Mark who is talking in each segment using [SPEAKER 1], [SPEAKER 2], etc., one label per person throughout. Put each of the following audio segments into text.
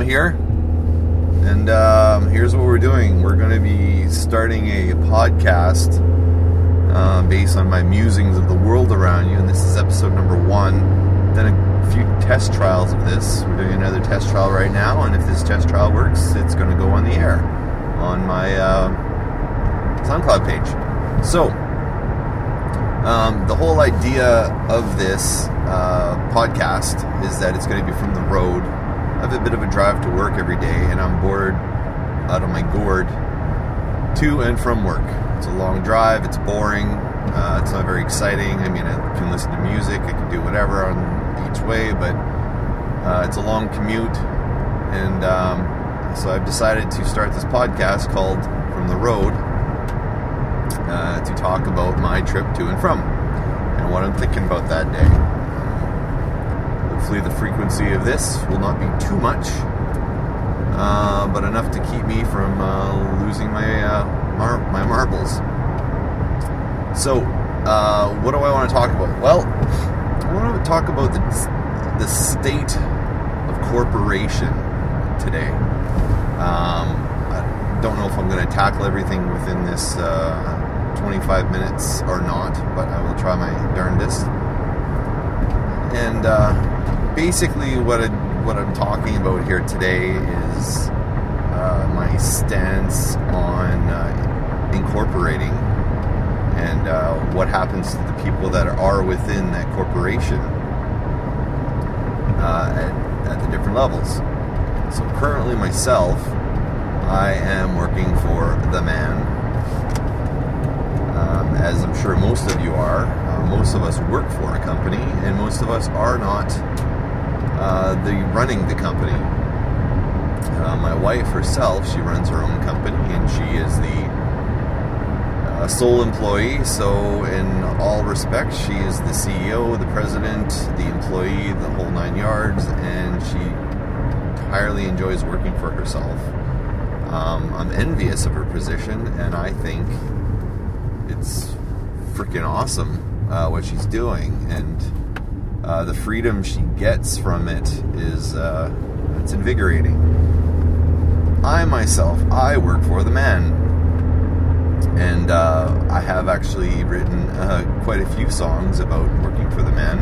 [SPEAKER 1] here, and um, here's what we're doing. We're going to be starting a podcast uh, based on my musings of the world around you, and this is episode number one. Then a few test trials of this. We're doing another test trial right now, and if this test trial works, it's going to go on the air on my uh, SoundCloud page. So. Um, the whole idea of this uh, podcast is that it's going to be from the road. Have a bit of a drive to work every day, and I'm bored out of my gourd to and from work. It's a long drive. It's boring. Uh, it's not very exciting. I mean, I can listen to music. I can do whatever on each way, but uh, it's a long commute, and um, so I've decided to start this podcast called "From the Road." Uh, to talk about my trip to and from and what I'm thinking about that day. Hopefully, the frequency of this will not be too much, uh, but enough to keep me from uh, losing my uh, mar- my marbles. So, uh, what do I want to talk about? Well, I want to talk about the the state of corporation today. Um, I don't know if I'm going to tackle everything within this uh, 25 minutes or not, but I will try my darndest. And uh, basically, what I, what I'm talking about here today is uh, my stance on uh, incorporating and uh, what happens to the people that are within that corporation uh, at, at the different levels. So currently, myself, I am working for the man um, as I'm sure most of you are, uh, most of us work for a company, and most of us are not uh, the running the company. Uh, my wife herself, she runs her own company, and she is the uh, sole employee. So, in all respects, she is the CEO, the president, the employee, the whole nine yards, and she entirely enjoys working for herself. Um, I'm envious of her position, and I think it's freaking awesome uh, what she's doing, and uh, the freedom she gets from it is uh, it's invigorating. I myself, I work for the man, and uh, I have actually written uh, quite a few songs about working for the man.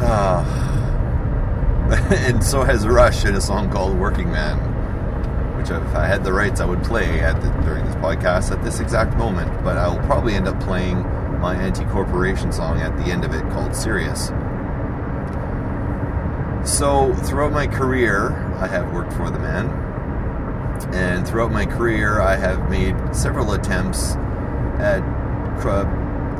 [SPEAKER 1] and so has Rush in a song called "Working Man." which if I had the rights, I would play at the, during this podcast at this exact moment. But I will probably end up playing my anti-corporation song at the end of it called "Serious." So throughout my career, I have worked for the man, and throughout my career, I have made several attempts at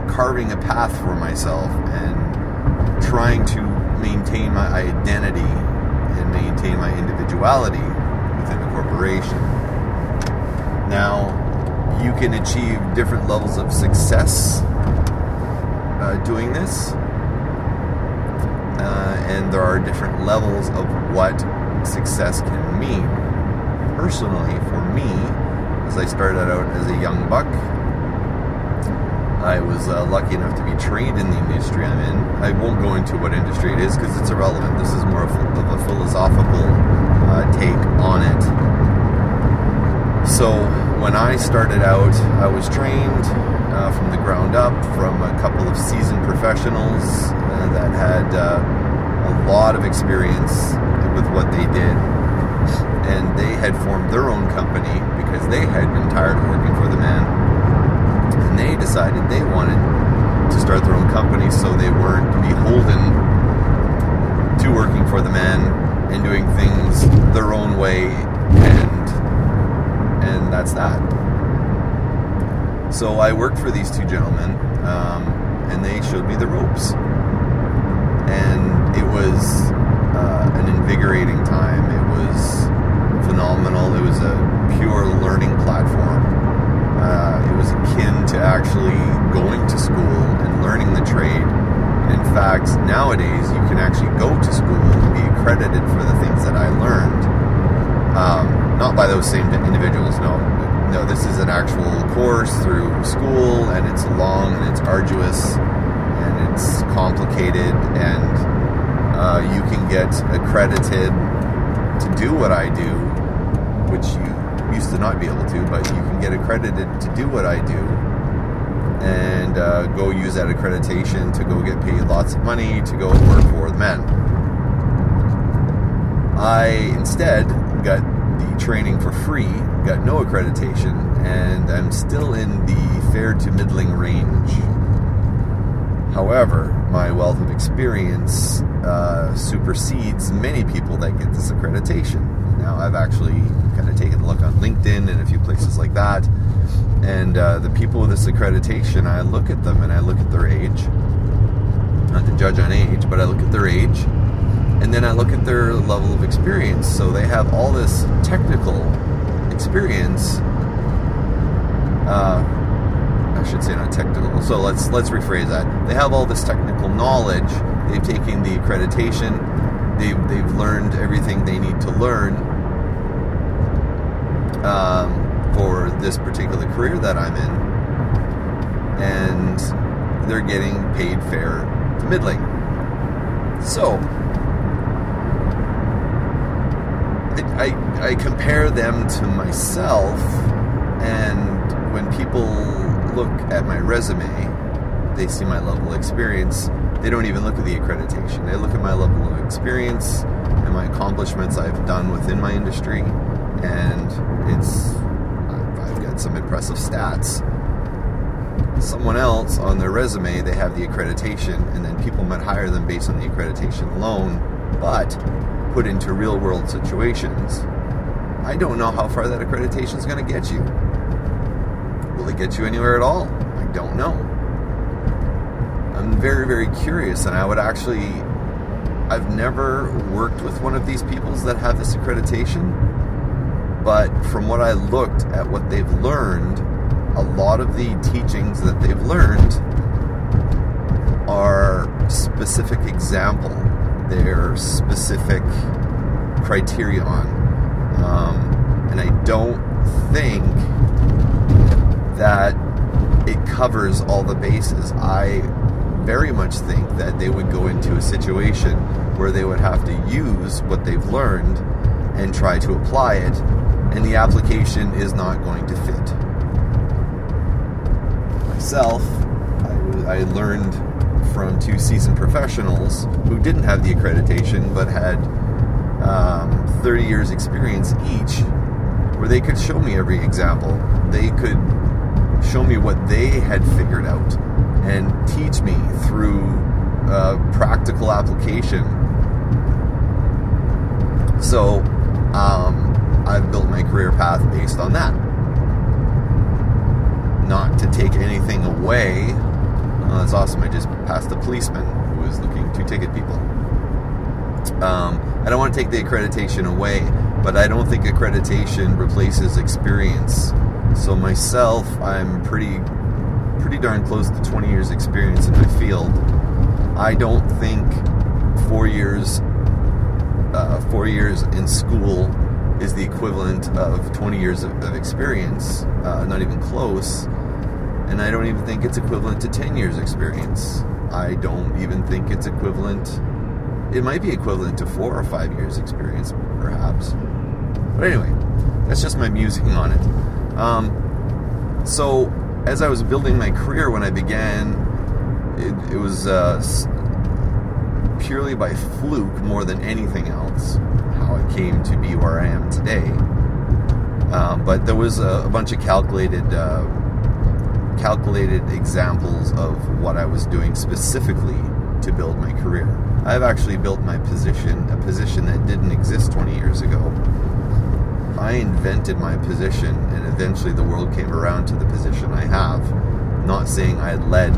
[SPEAKER 1] carving a path for myself and trying to maintain my identity and maintain my individuality within the corporation. Now, you can achieve different levels of success uh, doing this, uh, and there are different levels of what success can mean. Personally, for me, as I started out as a young buck, I was uh, lucky enough to be trained in the industry I'm in. I won't go into what industry it is because it's irrelevant. This is more of a philosophical uh, take on it. So when I started out, I was trained uh, from the ground up from a couple of seasoned professionals uh, that had uh, a lot of experience with what they did. And they had formed their own company because they had been tired of working for the man. And they decided they wanted to start their own company so they weren't beholden to working for the man and doing things their own way and and that's that so I worked for these two gentlemen um, and they showed me the ropes. And it was uh, an invigorating time. It was phenomenal. It was a pure learning platform. Uh, it was akin to actually going to school and learning the trade. In fact, nowadays you can actually go to school and be accredited for the things that I learned. Um, not by those same individuals, no. No, this is an actual course through school, and it's long and it's arduous, and it's complicated, and uh, you can get accredited to do what I do, which you used to not be able to, but you can get accredited to do what I do and uh, go use that accreditation to go get paid lots of money to go work for the men. I instead got the training for free, got no accreditation, and I'm still in the fair to middling range. However, my wealth of experience uh, supersedes many people that get this accreditation. Now, I've actually kind of taken a look on LinkedIn and a few places like that, and uh, the people with this accreditation, I look at them and I look at their age. Not to judge on age, but I look at their age, and then I look at their level of experience. So they have all this technical experience. Uh, I should say not technical. So let's let's rephrase that. They have all this technical knowledge. They've taken the accreditation. They've they've learned everything they need to learn um, for this particular career that I'm in, and they're getting paid fair to middling. So I, I, compare them to myself, and when people look at my resume, they see my level of experience. They don't even look at the accreditation. They look at my level of experience and my accomplishments I've done within my industry, and it's I've got some impressive stats. Someone else on their resume, they have the accreditation, and then people might hire them based on the accreditation alone, but put into real world situations, I don't know how far that accreditation is going to get you. Will it get you anywhere at all? I don't know. I'm very, very curious, and I would actually. I've never worked with one of these peoples that have this accreditation, but from what I looked at what they've learned, a lot of the teachings that they've learned are specific example. They're specific criterion. Um, and I don't think that it covers all the bases. I very much think that they would go into a situation where they would have to use what they've learned and try to apply it, and the application is not going to fit. Myself, I, I learned from two seasoned professionals who didn't have the accreditation but had um, 30 years experience each, where they could show me every example. They could show me what they had figured out and teach me through uh, practical application. So um, I've built my career path based on that. Not to take anything away. Oh, that's awesome. I just passed a policeman who was looking to ticket people. Um, I don't want to take the accreditation away, but I don't think accreditation replaces experience. So myself, I'm pretty pretty darn close to 20 years experience in my field. I don't think four years uh, four years in school is the equivalent of 20 years of, of experience. Uh, not even close. And I don't even think it's equivalent to 10 years experience. I don't even think it's equivalent. It might be equivalent to four or five years experience, perhaps. But anyway, that's just my musing on it. Um, so, as I was building my career when I began, it, it was uh, purely by fluke more than anything else how I came to be where I am today. Um, but there was a, a bunch of calculated uh, calculated examples of what I was doing specifically to build my career. I've actually built my position, a position that didn't exist 20 years ago. I invented my position, and eventually the world came around to the position I have. Not saying I led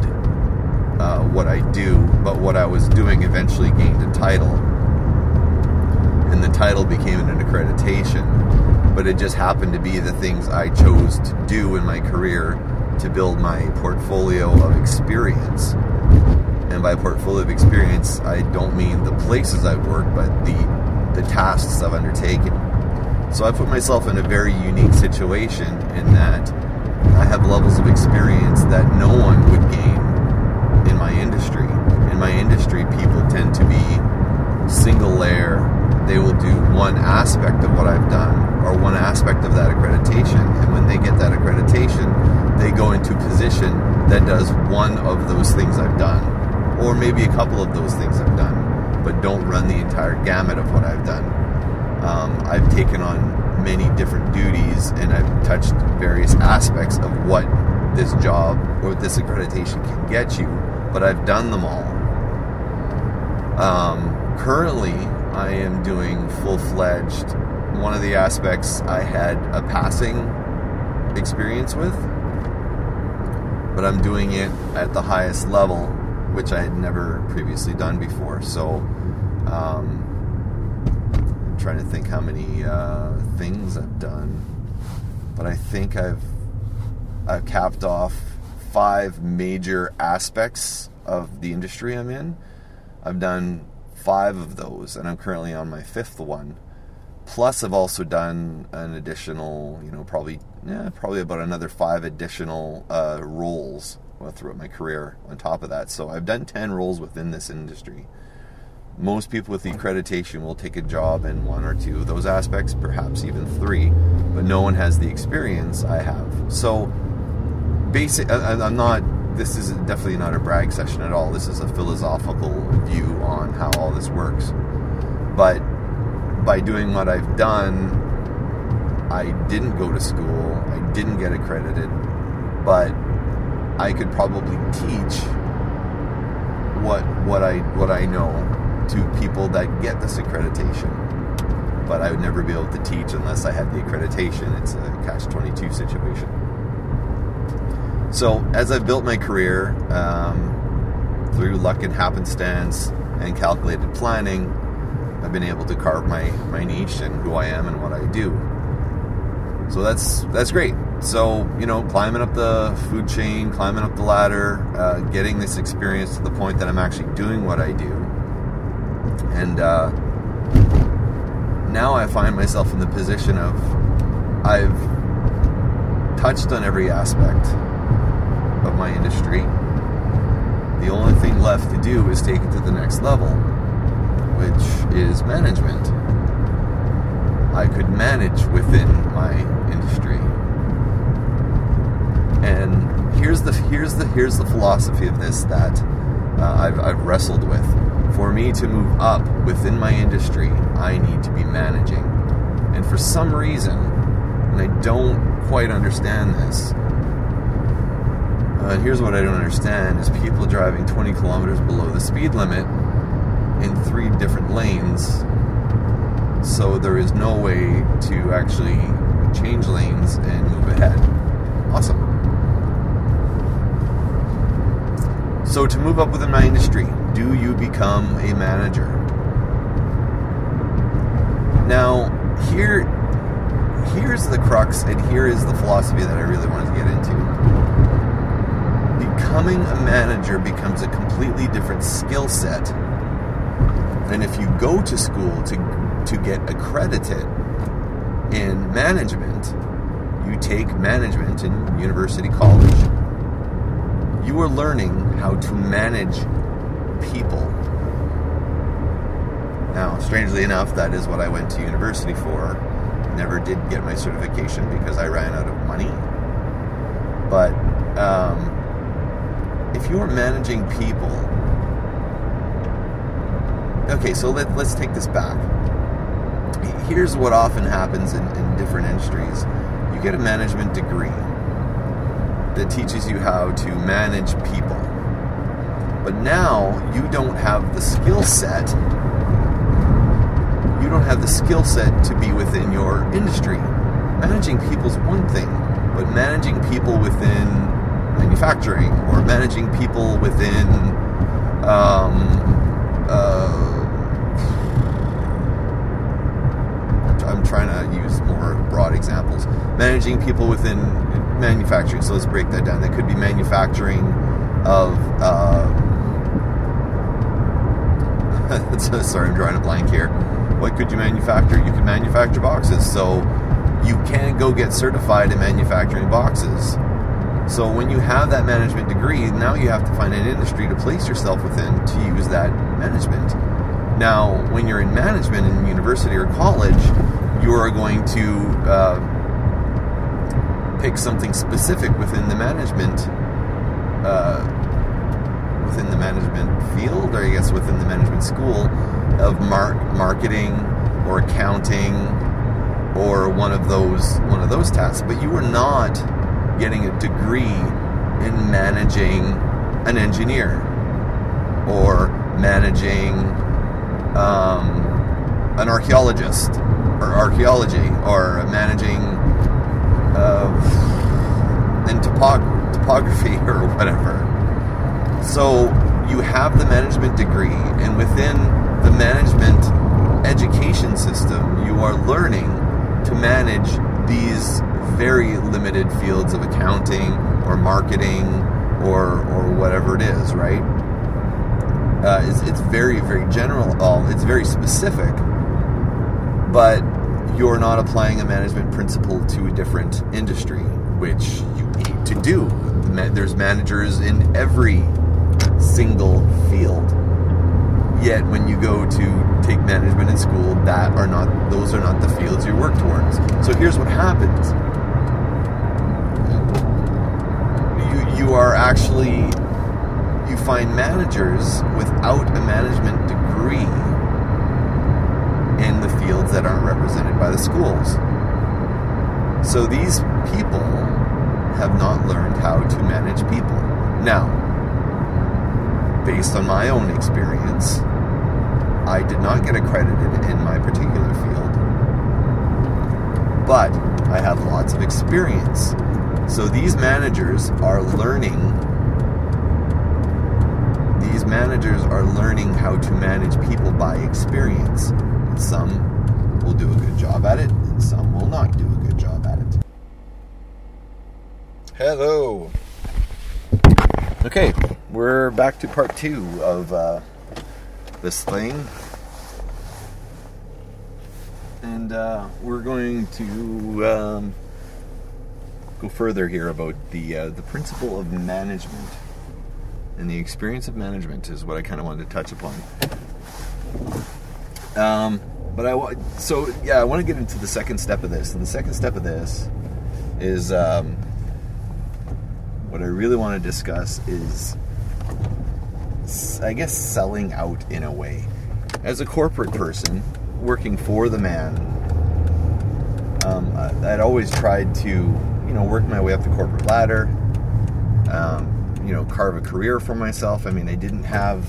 [SPEAKER 1] uh, what I do, but what I was doing eventually gained a title. And the title became an accreditation. But it just happened to be the things I chose to do in my career to build my portfolio of experience. And by portfolio of experience, I don't mean the places I've worked, but the, the tasks I've undertaken. So I put myself in a very unique situation in that I have levels of experience that no one would gain in my industry. In my industry, people tend to be single layer. They will do one aspect of what I've done or one aspect of that accreditation. And when they get that accreditation, they go into position that does one of those things I've done, or maybe a couple of those things I've done, but don't run the entire gamut of what I've done. Um, I've taken on many different duties and I've touched various aspects of what this job or this accreditation can get you, but I've done them all. Um, currently, I am doing full fledged. One of the aspects I had a passing experience with, but I'm doing it at the highest level, which I had never previously done before. So, um, I'm trying to think how many uh, things I've done, but I think I've I've capped off five major aspects of the industry I'm in. I've done five of those, and I'm currently on my fifth one. Plus, I've also done an additional, you know, probably, yeah, probably about another five additional uh, roles throughout my career on top of that. So I've done 10 roles within this industry. Most people with the accreditation will take a job in one or two of those aspects, perhaps even three, but no one has the experience I have. So, basic, I, I'm not this is definitely not a brag session at all. This is a philosophical view on how all this works. But by doing what I've done, I didn't go to school, I didn't get accredited, but I could probably teach what what I what I know to people that get this accreditation. But I would never be able to teach unless I had the accreditation. It's a catch 22 situation. So, as I've built my career um, through luck and happenstance and calculated planning, I've been able to carve my, my niche and who I am and what I do. So that's that's great. So you know, climbing up the food chain, climbing up the ladder, uh, getting this experience to the point that I'm actually doing what I do, and uh, now I find myself in the position of I've touched on every aspect of my industry. The only thing left to do is take it to the next level, which is management. I could manage within my industry. And here's the here's the here's the philosophy of this that uh, I've, I've wrestled with. For me to move up within my industry, I need to be managing. And for some reason, and I don't quite understand this, uh, here's what I don't understand: is people driving 20 kilometers below the speed limit in three different lanes. So there is no way to actually change lanes and move ahead. Awesome. So to move up within my industry, do you become a manager? Now, here here's the crux and here is the philosophy that I really wanted to get into becoming a manager becomes a completely different skill set than if you go to school to, to get accredited in management. You take management in university college. You are learning how to manage people. Now, strangely enough, that is what I went to university for. Never did get my certification because I ran out of money. But um, if you're managing people, okay, so let, let's take this back. Here's what often happens in, in different industries you get a management degree that teaches you how to manage people. But now you don't have the skill set. You don't have the skill set to be within your industry. Managing people is one thing, but managing people within manufacturing or managing people within um, uh, I'm trying to use more broad examples. Managing people within manufacturing. So let's break that down. That could be manufacturing of. Uh, sorry, I'm drawing a blank here. What could you manufacture? You could manufacture boxes. So you can go get certified in manufacturing boxes So when you have that management degree, now you have to find an industry to place yourself within to use that management. Now, when you're in management in university or college, you are going to uh, pick something specific within the management uh, within the management field, or I guess within the management school of mar- marketing or accounting or one of those one of those tasks. But you are not getting a degree in managing an engineer or managing um, an archaeologist or archaeology or managing uh, in topog- topography or whatever. So you have the management degree, and within the management education system, you are learning to manage these very limited fields of accounting or marketing or or whatever it is, right? Uh, it's, it's very very general. Uh, it's very specific, but you're not applying a management principle to a different industry, which you need to do. There's managers in every single field. Yet when you go to take management in school, that are not those are not the fields you work towards. So here's what happens. You you are actually you find managers without a management degree fields that aren't represented by the schools. So these people have not learned how to manage people. Now, based on my own experience, I did not get accredited in my particular field, but I have lots of experience. So these managers are learning. These managers are learning how to manage people by experience. Some do a good job at it, and some will not do a good job at it. Hello. Okay, we're back to part two of uh, this thing. And uh, we're going to um, go further here about the uh, the principle of management and the experience of management is what I kind of wanted to touch upon. Um, but I so yeah, I want to get into the second step of this, and the second step of this is um, what I really want to discuss is I guess selling out in a way. As a corporate person working for the man, um, I'd always tried to, you know, work my way up the corporate ladder. Um, you know, carve a career for myself. I mean, I didn't have,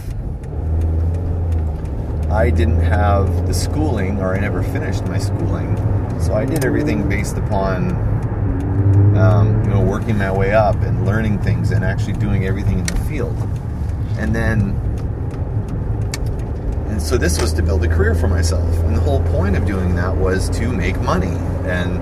[SPEAKER 1] I didn't have the schooling, or I never finished my schooling, so I did everything based upon, um, you know, working my way up and learning things and actually doing everything in the field. And then and so this was to build a career for myself. And the whole point of doing that was to make money. And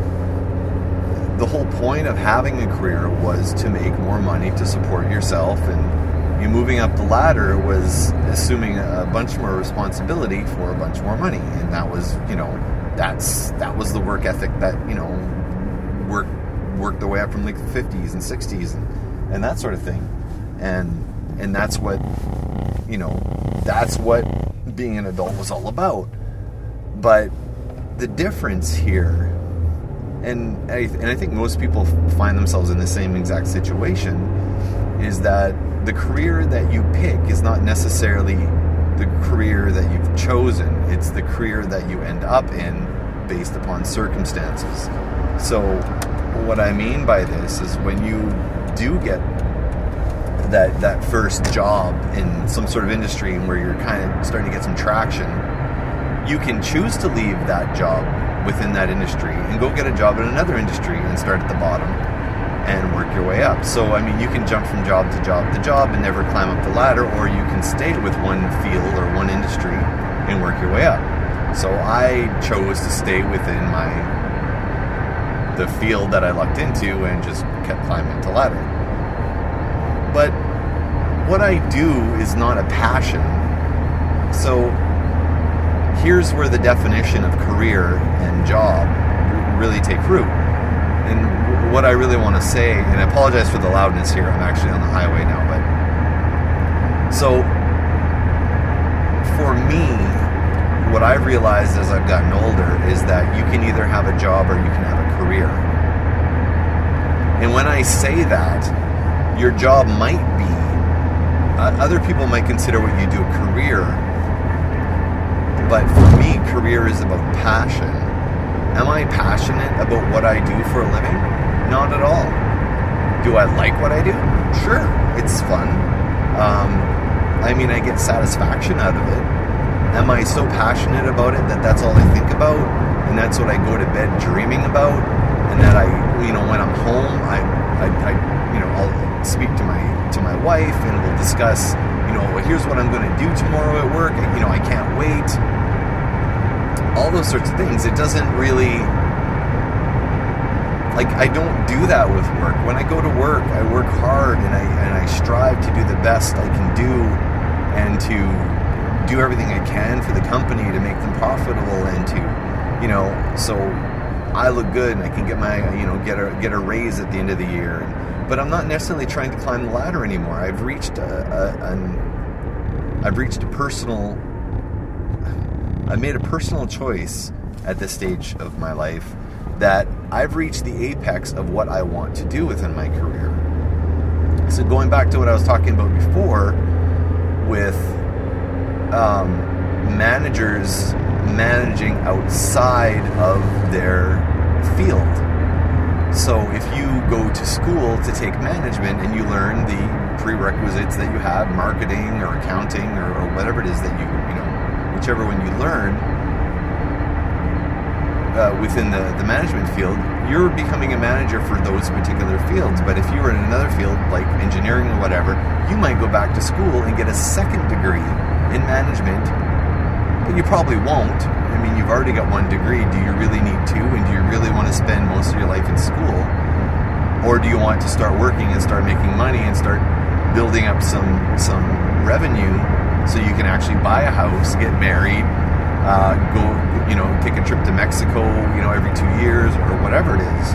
[SPEAKER 1] the whole point of having a career was to make more money to support yourself and you moving up the ladder was assuming a bunch more responsibility for a bunch more money. And that was you know that's that was the work ethic that you know work worked the way up from like the 50s and 60s and, and that sort of thing. And and that's what you know that's what being an adult was all about. But the difference here and I, and I think most people find themselves in the same exact situation is that the career that you pick is not necessarily the career that you've chosen. It's the career that you end up in based upon circumstances. So what i mean by this is when you do get that that first job in some sort of industry where you're kind of starting to get some traction, you can choose to leave that job within that industry and go get a job in another industry and start at the bottom and work your way up. So I mean, you can jump from job to job to job and never climb up the ladder, or you can stay with one field or one industry and work your way up. So I chose to stay within my the field that I lucked into and just kept climbing the ladder. But what I do is not a passion. So here's where the definition of career and job really take root. And what I really want to say, and I apologize for the loudness here. I'm actually on the highway now, but so for me, what I've realized as I've gotten older is that you can either have a job or you can have a career. And when I say that, your job might be, uh, other people might consider what you do a career, but for me, career is about passion. Am I passionate about what I do for a living? Not at all. Do I like what I do? Sure, it's fun. Um, I mean, I get satisfaction out of it. Am I so passionate about it that that's all I think about, and that's what I go to bed dreaming about, and that I, you know, when I'm home, I, I, I you know, I'll speak to my to my wife, and we'll discuss, you know, well, here's what I'm going to do tomorrow at work. You know, I can't wait. All those sorts of things. It doesn't really like I don't do that with work. When I go to work, I work hard and I and I strive to do the best I can do and to do everything I can for the company to make them profitable and to you know so I look good and I can get my you know get a get a raise at the end of the year. And, but I'm not necessarily trying to climb the ladder anymore. I've reached a, a an I've reached a personal I made a personal choice at this stage of my life that I've reached the apex of what I want to do within my career. So, going back to what I was talking about before with um, managers managing outside of their field. So, if you go to school to take management and you learn the prerequisites that you have, marketing or accounting or, or whatever it is that you, you know, whichever one you learn, uh, within the, the management field, you're becoming a manager for those particular fields. But if you were in another field, like engineering or whatever, you might go back to school and get a second degree in management, but you probably won't. I mean, you've already got one degree. Do you really need two? And do you really want to spend most of your life in school? Or do you want to start working and start making money and start building up some some revenue so you can actually buy a house, get married, uh, go, you know, take a trip to Mexico, you know, every two years or whatever it is.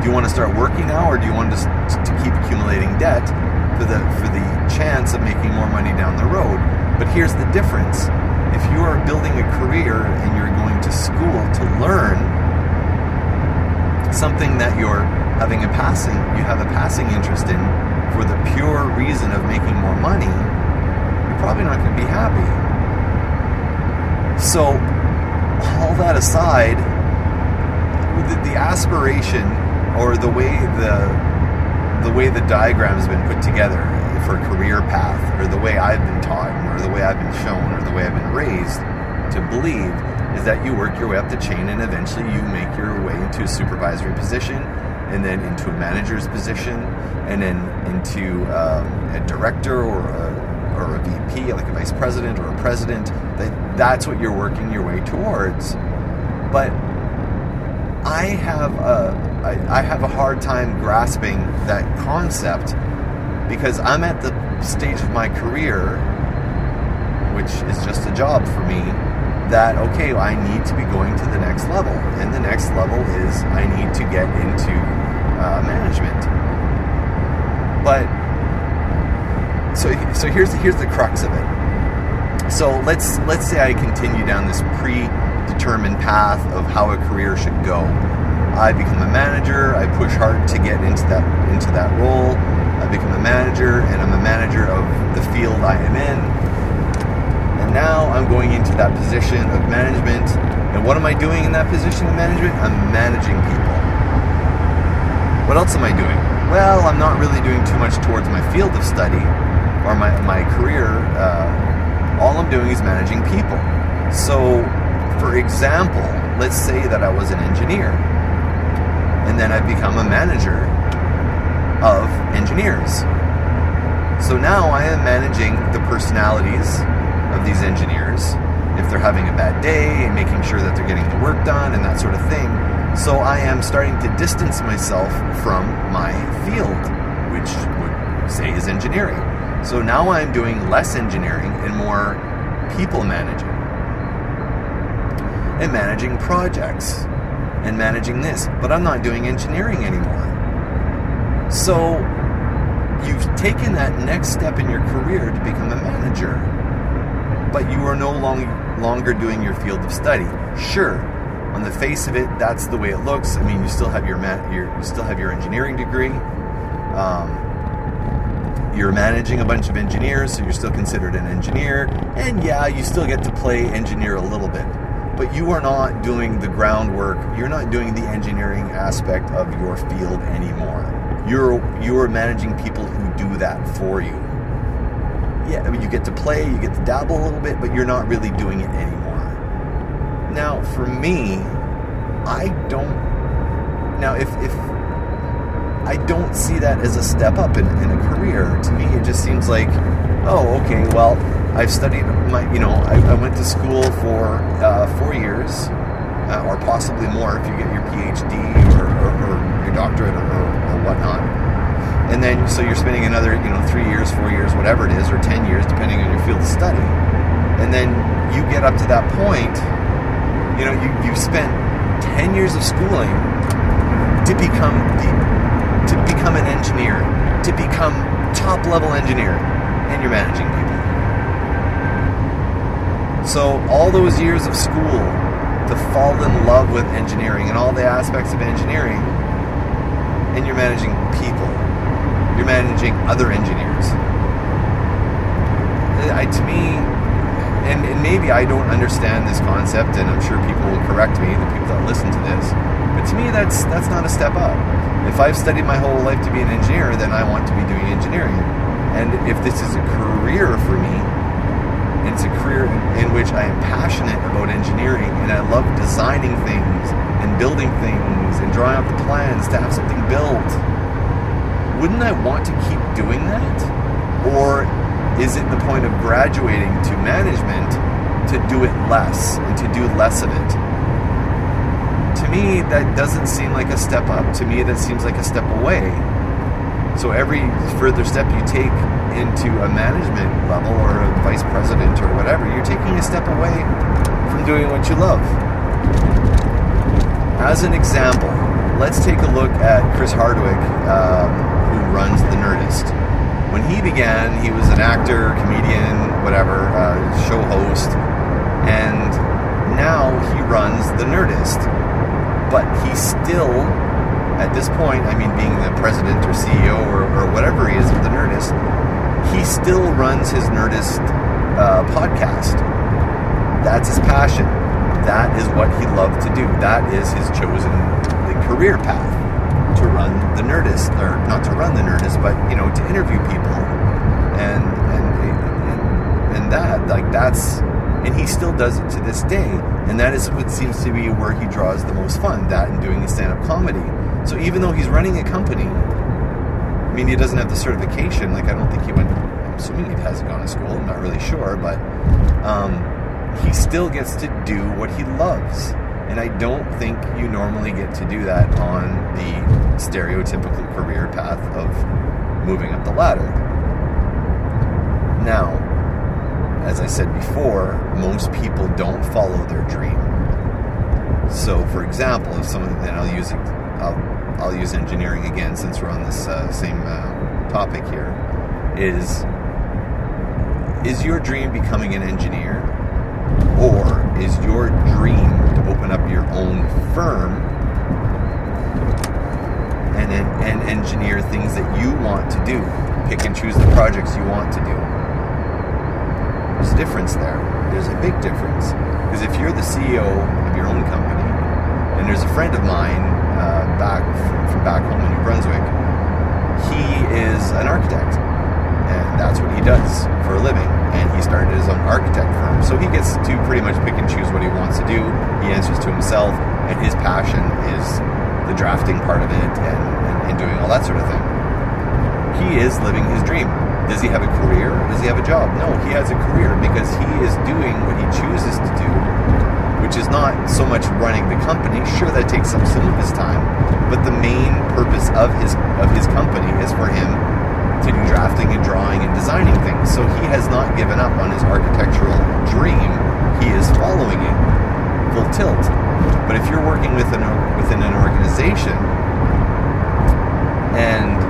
[SPEAKER 1] Do you want to start working now, or do you want to, to keep accumulating debt for the for the chance of making more money down the road? But here's the difference: if you are building a career and you're going to school to learn something that you're having a passing, you have a passing interest in for the pure reason of making more money, you're probably not going to be happy. So, all that aside, the, the aspiration or the way the the way the diagram has been put together for career path, or the way I've been taught, or the way I've been shown, or the way I've been raised to believe, is that you work your way up the chain and eventually you make your way into a supervisory position, and then into a manager's position, and then into um, a director or a or a VP, like a vice president or a president, that that's what you're working your way towards. But I have a I, I have a hard time grasping that concept because I'm at the stage of my career, which is just a job for me. That okay, I need to be going to the next level, and the next level is I need to get into uh, management. But so so here's here's the crux of it. So let's let's say I continue down this predetermined path of how a career should go. I become a manager. I push hard to get into that into that role. I become a manager, and I'm a manager of the field I am in. And now I'm going into that position of management. And what am I doing in that position of management? I'm managing people. What else am I doing? Well, I'm not really doing too much towards my field of study or my, my career, uh, all I'm doing is managing people. So, for example, let's say that I was an engineer, and then I've become a manager of engineers. So now I am managing the personalities of these engineers, if they're having a bad day, and making sure that they're getting the work done and that sort of thing. So I am starting to distance myself from my field, which would say is engineering. So now I'm doing less engineering and more people managing and managing projects. and managing this, but I'm not doing engineering anymore. So you've taken that next step in your career to become a manager, but you are no long, longer doing your field of study. Sure, on the face of it, that's the way it looks. I mean, you still have your, your you still have your engineering degree. Um, you're managing a bunch of engineers, so you're still considered an engineer. And yeah, you still get to play engineer a little bit. But you are not doing the groundwork, you're not doing the engineering aspect of your field anymore. You're you're managing people who do that for you. Yeah, I mean you get to play, you get to dabble a little bit, but you're not really doing it anymore. Now, for me, I don't now if if I don't see that as a step up in, in a career. To me, it just seems like, oh, okay, well, I've studied my, you know, I, I went to school for uh, four years, uh, or possibly more if you get your PhD or, or, or your doctorate or, or, whatnot. And then, so you're spending another, you know, three years, four years, whatever it is, or 10 years, depending on your field of study. And then you get up to that point, you know, you, you've spent 10 years of schooling to become the to become an engineer, to become top level engineer, and you're managing people. So, all those years of school to fall in love with engineering and all the aspects of engineering, and you're managing people, you're managing other engineers. Uh, I, to me, and, and maybe I don't understand this concept, and I'm sure people will correct me, the people that listen to this. But to me, that's that's not a step up. If I've studied my whole life to be an engineer, then I want to be doing engineering. And if this is a career for me, it's a career in which I am passionate about engineering and I love designing things and building things and drawing out the plans to have something built. Wouldn't I want to keep doing that? Or is it the point of graduating to management to do it less and to do less of it? Me, that doesn't seem like a step up. To me, that seems like a step away. So every further step you take into a management level or a vice president or whatever, you're taking a step away from doing what you love. As an example, let's take a look at Chris Hardwick, um, who runs The Nerdist. When he began, he was an actor, comedian, whatever, uh, show host, and now he runs The Nerdist but he still, at this point, I mean, being the president or CEO or, or whatever he is of the Nerdist, he still runs his Nerdist uh, podcast. That's his passion. That is what he loved to do. That is his chosen career path to run the Nerdist, or not to run the Nerdist, but you know, to interview people and and and, and that like that's and he still does it to this day. And that is what seems to be where he draws the most fun, that and doing his stand up comedy. So even though he's running a company, I mean, he doesn't have the certification. Like, I don't think he went, I'm assuming he hasn't gone to school, I'm not really sure, but um, he still gets to do what he loves. And I don't think you normally get to do that on the stereotypical career path of moving up the ladder. Now, as I said before, most people don't follow their dream. So, for example, if someone, and I'll use I'll, I'll use engineering again since we're on this uh, same uh, topic here, is is your dream becoming an engineer, or is your dream to open up your own firm and and engineer things that you want to do, pick and choose the projects you want to do? There's a difference there. There's a big difference. Because if you're the CEO of your own company, and there's a friend of mine uh, back from back home in New Brunswick, he is an architect. And that's what he does for a living. And he started his own architect firm. So he gets to pretty much pick and choose what he wants to do. He answers to himself, and his passion is the drafting part of it and, and, and doing all that sort of thing. He is living his dream does he have a career? Does he have a job? No, he has a career because he is doing what he chooses to do, which is not so much running the company. Sure, that takes up some of his time, but the main purpose of his of his company is for him to do drafting and drawing and designing things. So he has not given up on his architectural dream. He is following it full tilt. But if you're working with an organization and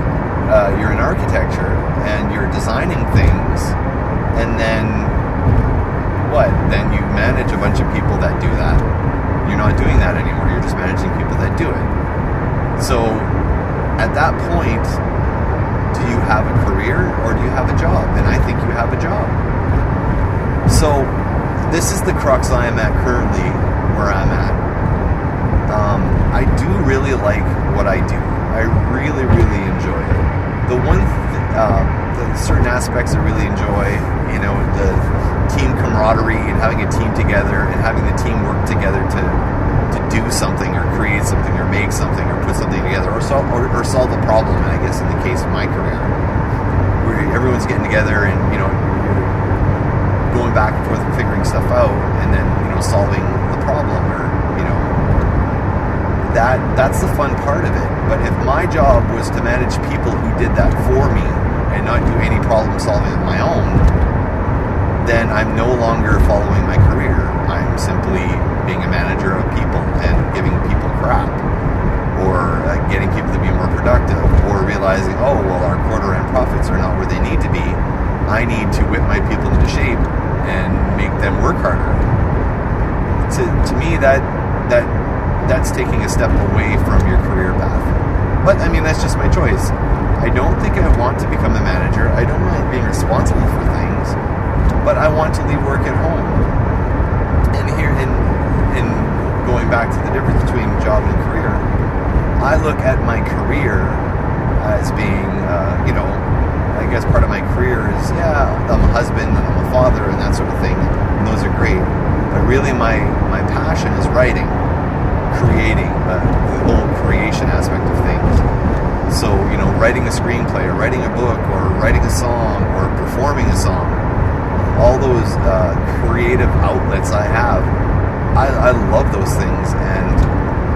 [SPEAKER 1] uh, you're in architecture and you're designing things, and then what? Then you manage a bunch of people that do that. You're not doing that anymore. You're just managing people that do it. So at that point, do you have a career or do you have a job? And I think you have a job. So this is the crux I am at currently, where I'm at. Um, I do really like what I do. I really, really enjoy it. The one, th- uh, the certain aspects I really enjoy, you know, the team camaraderie and having a team together and having the team work together to to do something or create something or make something or put something together or solve or, or solve a problem. And I guess in the case of my career, where everyone's getting together and you know going back and forth and figuring stuff out and then you know solving the problem or that that's the fun part of it. But if my job was to manage people who did that for me and not do any problem solving of my own then I'm no longer following my career. I'm simply being a manager of people and giving people crap or uh, getting people to be more productive or realizing oh well our quarter end profits are not where they need to be. I need to whip my people into shape and make them work harder. To, to me, that that that's taking a step away from your career path. But I mean, that's just my choice. I don't think I want to become a manager. I don't mind being responsible for things, but I want to leave work at home. And here, in in going back to the difference between job and career, I look at my career as being, uh, you know, I guess part of my career is, yeah, I'm a husband and I'm a father and that sort of thing. And those are great. But really, my, my passion is writing, creating, uh, the whole creation aspect of things. So, you know, writing a screenplay or writing a book or writing a song or performing a song, all those uh, creative outlets I have, I, I love those things. And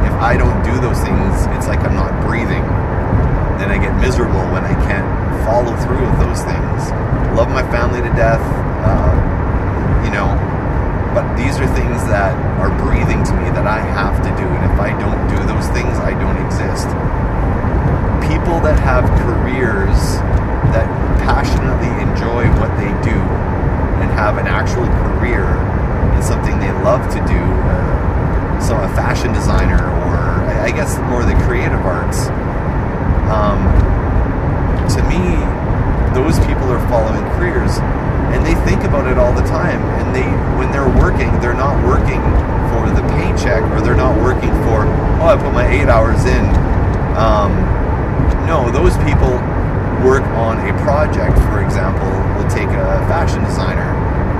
[SPEAKER 1] if I don't do those things, it's like I'm not breathing. Then I get miserable when I can't follow through with those things. Love my family to death, uh, you know, but these are things that are breathing to me that I have to do. And if I don't do those things, I don't exist. People that have careers that passionately enjoy what they do and have an actual career in something they love to do, uh, so a fashion designer or I guess more the creative arts. Um, to me, those people are following careers and they think about it all the time. And they, when they're working, they're not working for the paycheck or they're not working for, oh, I put my eight hours in. Um, no, those people work on a project. For example, we'll take a fashion designer.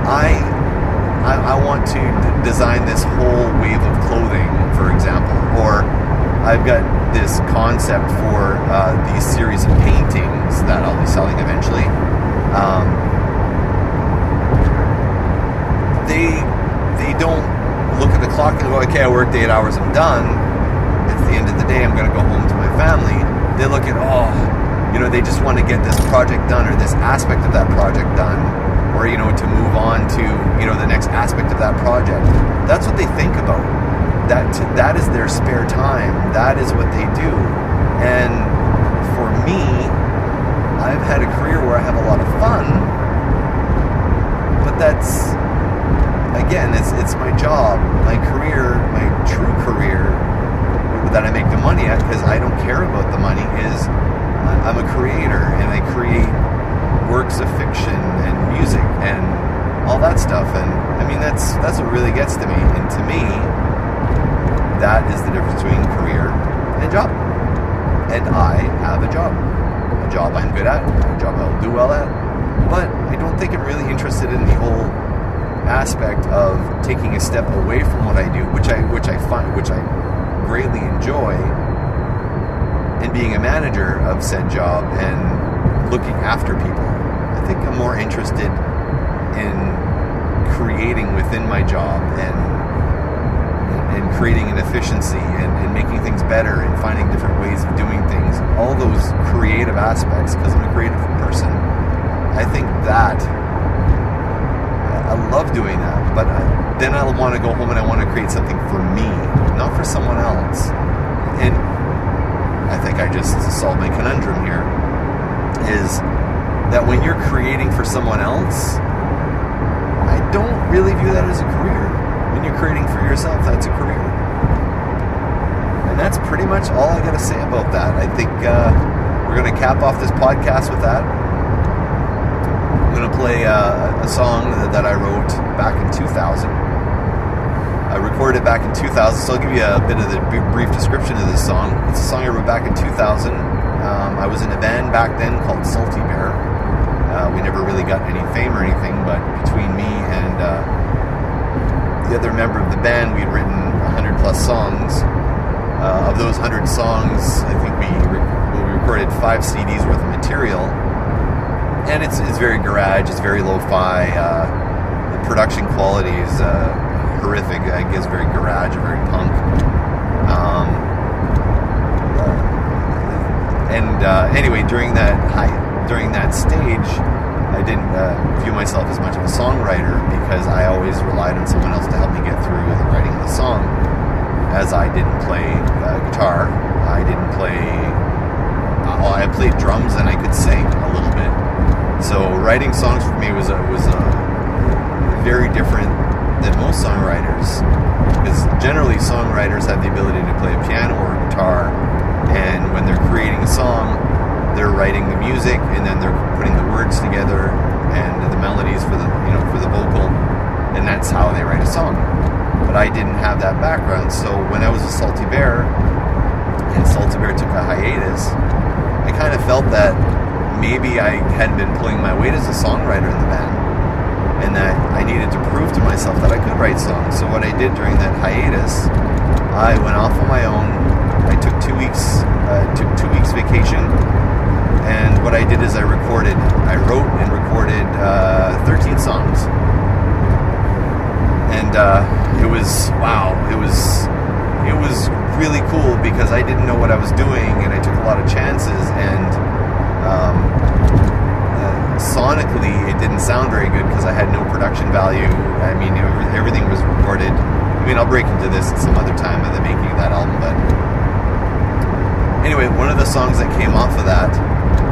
[SPEAKER 1] I, I, I want to d- design this whole wave of clothing, for example, or I've got this concept for uh, these series of paintings that I'll be selling eventually. Um, they they don't look at the clock and go, okay, I worked eight hours, I'm done. At the end of the day, I'm going to go home to my family. They look at, oh, you know, they just want to get this project done or this aspect of that project done, or you know, to move on to you know the next aspect of that project. That's what they think about that that is their spare time. That is what they do. And for me, I've had a career where I have a lot of fun, but that's again, it's it's my job, my career, my true career that I make the money at because I don't care about the money. Is uh, I'm a creator and I create works of fiction and music and all that stuff. And I mean, that's that's what really gets to me. And to me that is the difference between career and job. And I have a job. A job I'm good at, a job I'll do well at. But I don't think I'm really interested in the whole aspect of taking a step away from what I do, which I which I find which I greatly enjoy, and being a manager of said job and looking after people. I think I'm more interested in creating within my job and and creating an efficiency and, and, making things better and finding different ways of doing things. All those creative aspects, because I'm a creative person. I think that I love doing that, but then I'll want to go home and I want to create something for me, not for someone else. And I think I just solved my conundrum here, is that when you're creating for someone else, I don't really view that as a career. When you're creating for yourself, that's a career. And that's pretty much all I got to say about that. I think uh, we're going to cap off this podcast with that. I'm going to play uh, a song that I wrote back in 2000. I recorded it back in 2000, so I'll give you a bit of the brief description of this song. It's a song I wrote back in 2000. Um, I was in a band back then called Salty Bear. Uh, we never really got any fame or anything, but between me and uh, the other member of the band, we had written 100 plus songs. Uh, of those 100 songs, I think we, re- we recorded five CDs worth of material. And it's, it's very garage, it's very lo fi. Uh, the production quality is uh, horrific. I guess very garage, very punk. Um, and uh, anyway, during that during that stage, I didn't uh, view myself as much of a songwriter because I always relied on someone else to help me get through the writing of the song. As I didn't play uh, guitar, I didn't play. Uh, I played drums and I could sing a little bit. So writing songs for me was a, was a very different than most songwriters because generally songwriters have the ability to play a piano or a guitar and when they're creating a song they're writing the music and then they're putting the words together and the melodies for the you know for the vocal and that's how they write a song. But I didn't have that background so when I was a Salty Bear and Salty Bear took a hiatus I kind of felt that maybe I hadn't been pulling my weight as a songwriter in the band and that I needed to prove to myself that I could write songs. So what I did during that hiatus, I went off on my own. I took two weeks, uh, took two weeks vacation, and what I did is I recorded, I wrote and recorded uh, 13 songs, and uh, it was wow, it was it was really cool because I didn't know what I was doing, and I took a lot of chances and. Um, sonically it didn't sound very good because I had no production value. I mean, everything was recorded. I mean, I'll break into this at some other time of the making of that album, but anyway, one of the songs that came off of that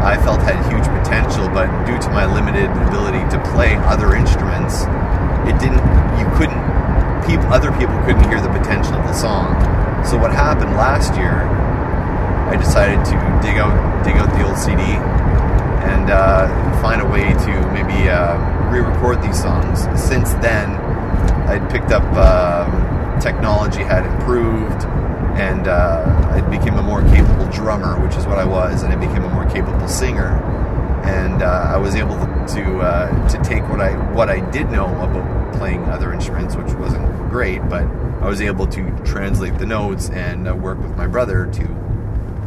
[SPEAKER 1] I felt had huge potential, but due to my limited ability to play other instruments, it didn't. You couldn't. People, other people couldn't hear the potential of the song. So what happened last year? I decided to dig out dig out the old CD and uh, find a way to maybe uh, re-record these songs. Since then, I'd picked up um, technology had improved, and uh, I became a more capable drummer, which is what I was, and I became a more capable singer. And uh, I was able to uh, to take what I what I did know about playing other instruments, which wasn't great, but I was able to translate the notes and work with my brother to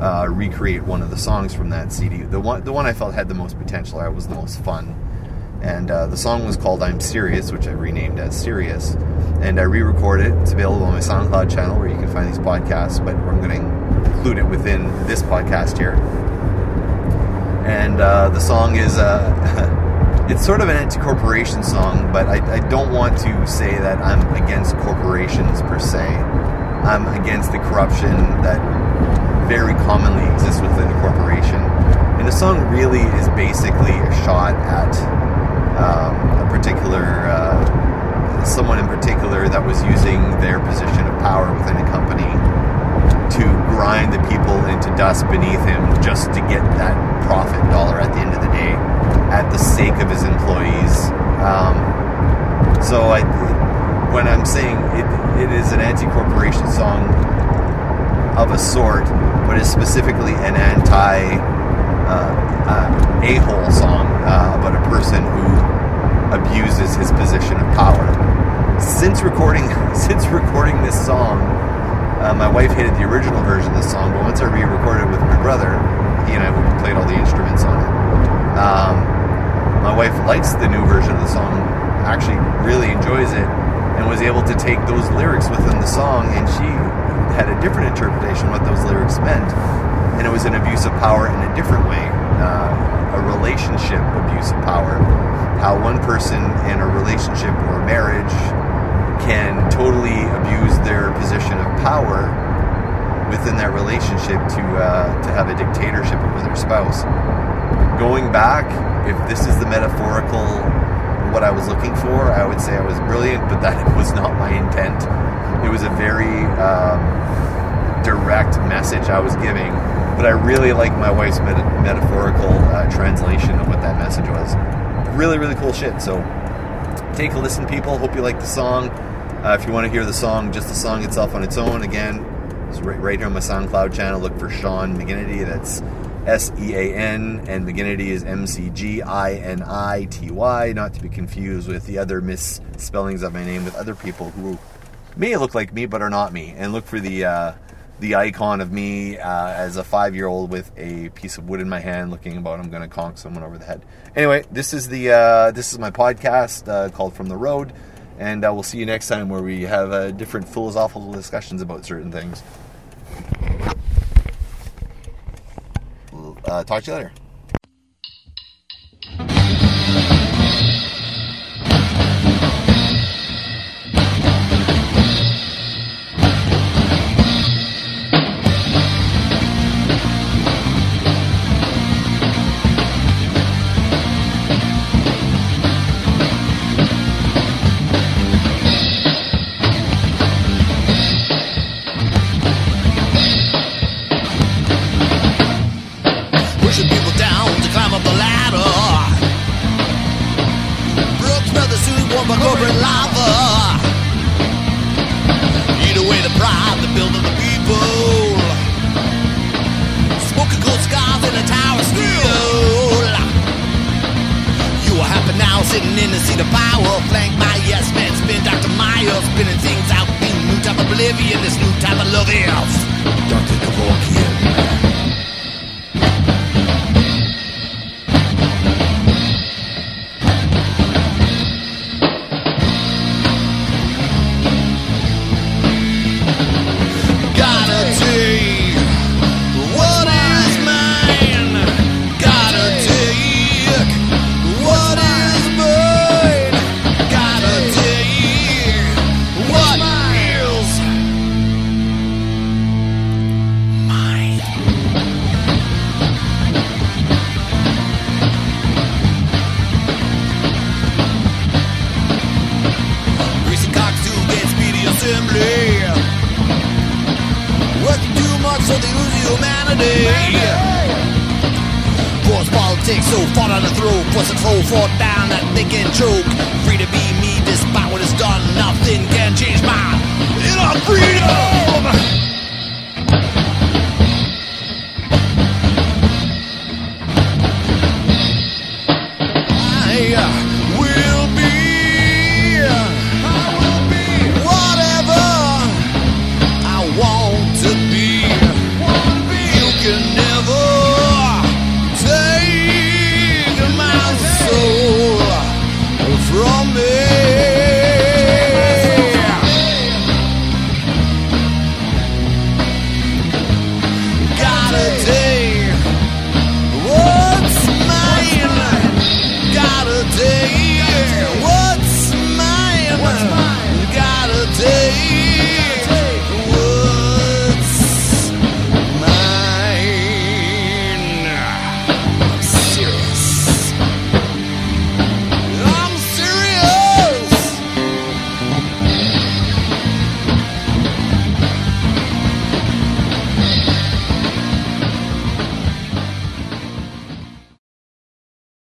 [SPEAKER 1] uh, recreate one of the songs from that CD. The one, the one I felt had the most potential, I was the most fun. And uh, the song was called I'm Serious, which I renamed as Serious. And I re recorded it. It's available on my SoundCloud channel where you can find these podcasts, but I'm going to include it within this podcast here. And uh, the song is, uh, it's sort of an anti corporation song, but I, I don't want to say that I'm against corporations per se. I'm against the corruption that very commonly exists within a corporation. And the song really is basically a shot at um, a particular, uh, someone in particular that was using their position of power within a company to grind the people into dust beneath him just to get that profit dollar at the end of the day at the sake of his employees. Um, so I, when I'm saying it, it is an anti-corporation song of a sort, but is specifically an anti uh, uh, a-hole song uh, about a person who abuses his position of power. Since recording, since recording this song, uh, my wife hated the original version of the song, but once I re-recorded it with my brother, he and I played all the instruments on it. Um, my wife likes the new version of the song, actually really enjoys it, and was able to take those lyrics within the song, and she had a different interpretation of what those lyrics meant, and it was an abuse of power in a different way, uh, a relationship abuse of power. How one person in a relationship or a marriage can totally abuse their position of power within that relationship to uh, to have a dictatorship over their spouse. Going back, if this is the metaphorical what I was looking for, I would say I was brilliant, but that was not my intent. It was a very um, direct message I was giving, but I really like my wife's meta- metaphorical uh, translation of what that message was. Really, really cool shit. So take a listen, people. Hope you like the song. Uh, if you want to hear the song, just the song itself on its own, again, it's right, right here on my SoundCloud channel. Look for Sean McGinity. That's S E A N, and McGinity is M C G I N I T Y, not to be confused with the other misspellings of my name with other people who may look like me but are not me. And look for the uh, the icon of me uh, as a five year old with a piece of wood in my hand, looking about I'm going to conk someone over the head. Anyway, this is the uh, this is my podcast uh, called From the Road, and uh, we'll see you next time where we have uh, different philosophical discussions about certain things. Talk to you later.
[SPEAKER 2] Assembly. Working too much so they lose humanity. Force politics so far down the throat, force it so far down that they can choke. Free to be me despite what is done, nothing can change my inner freedom.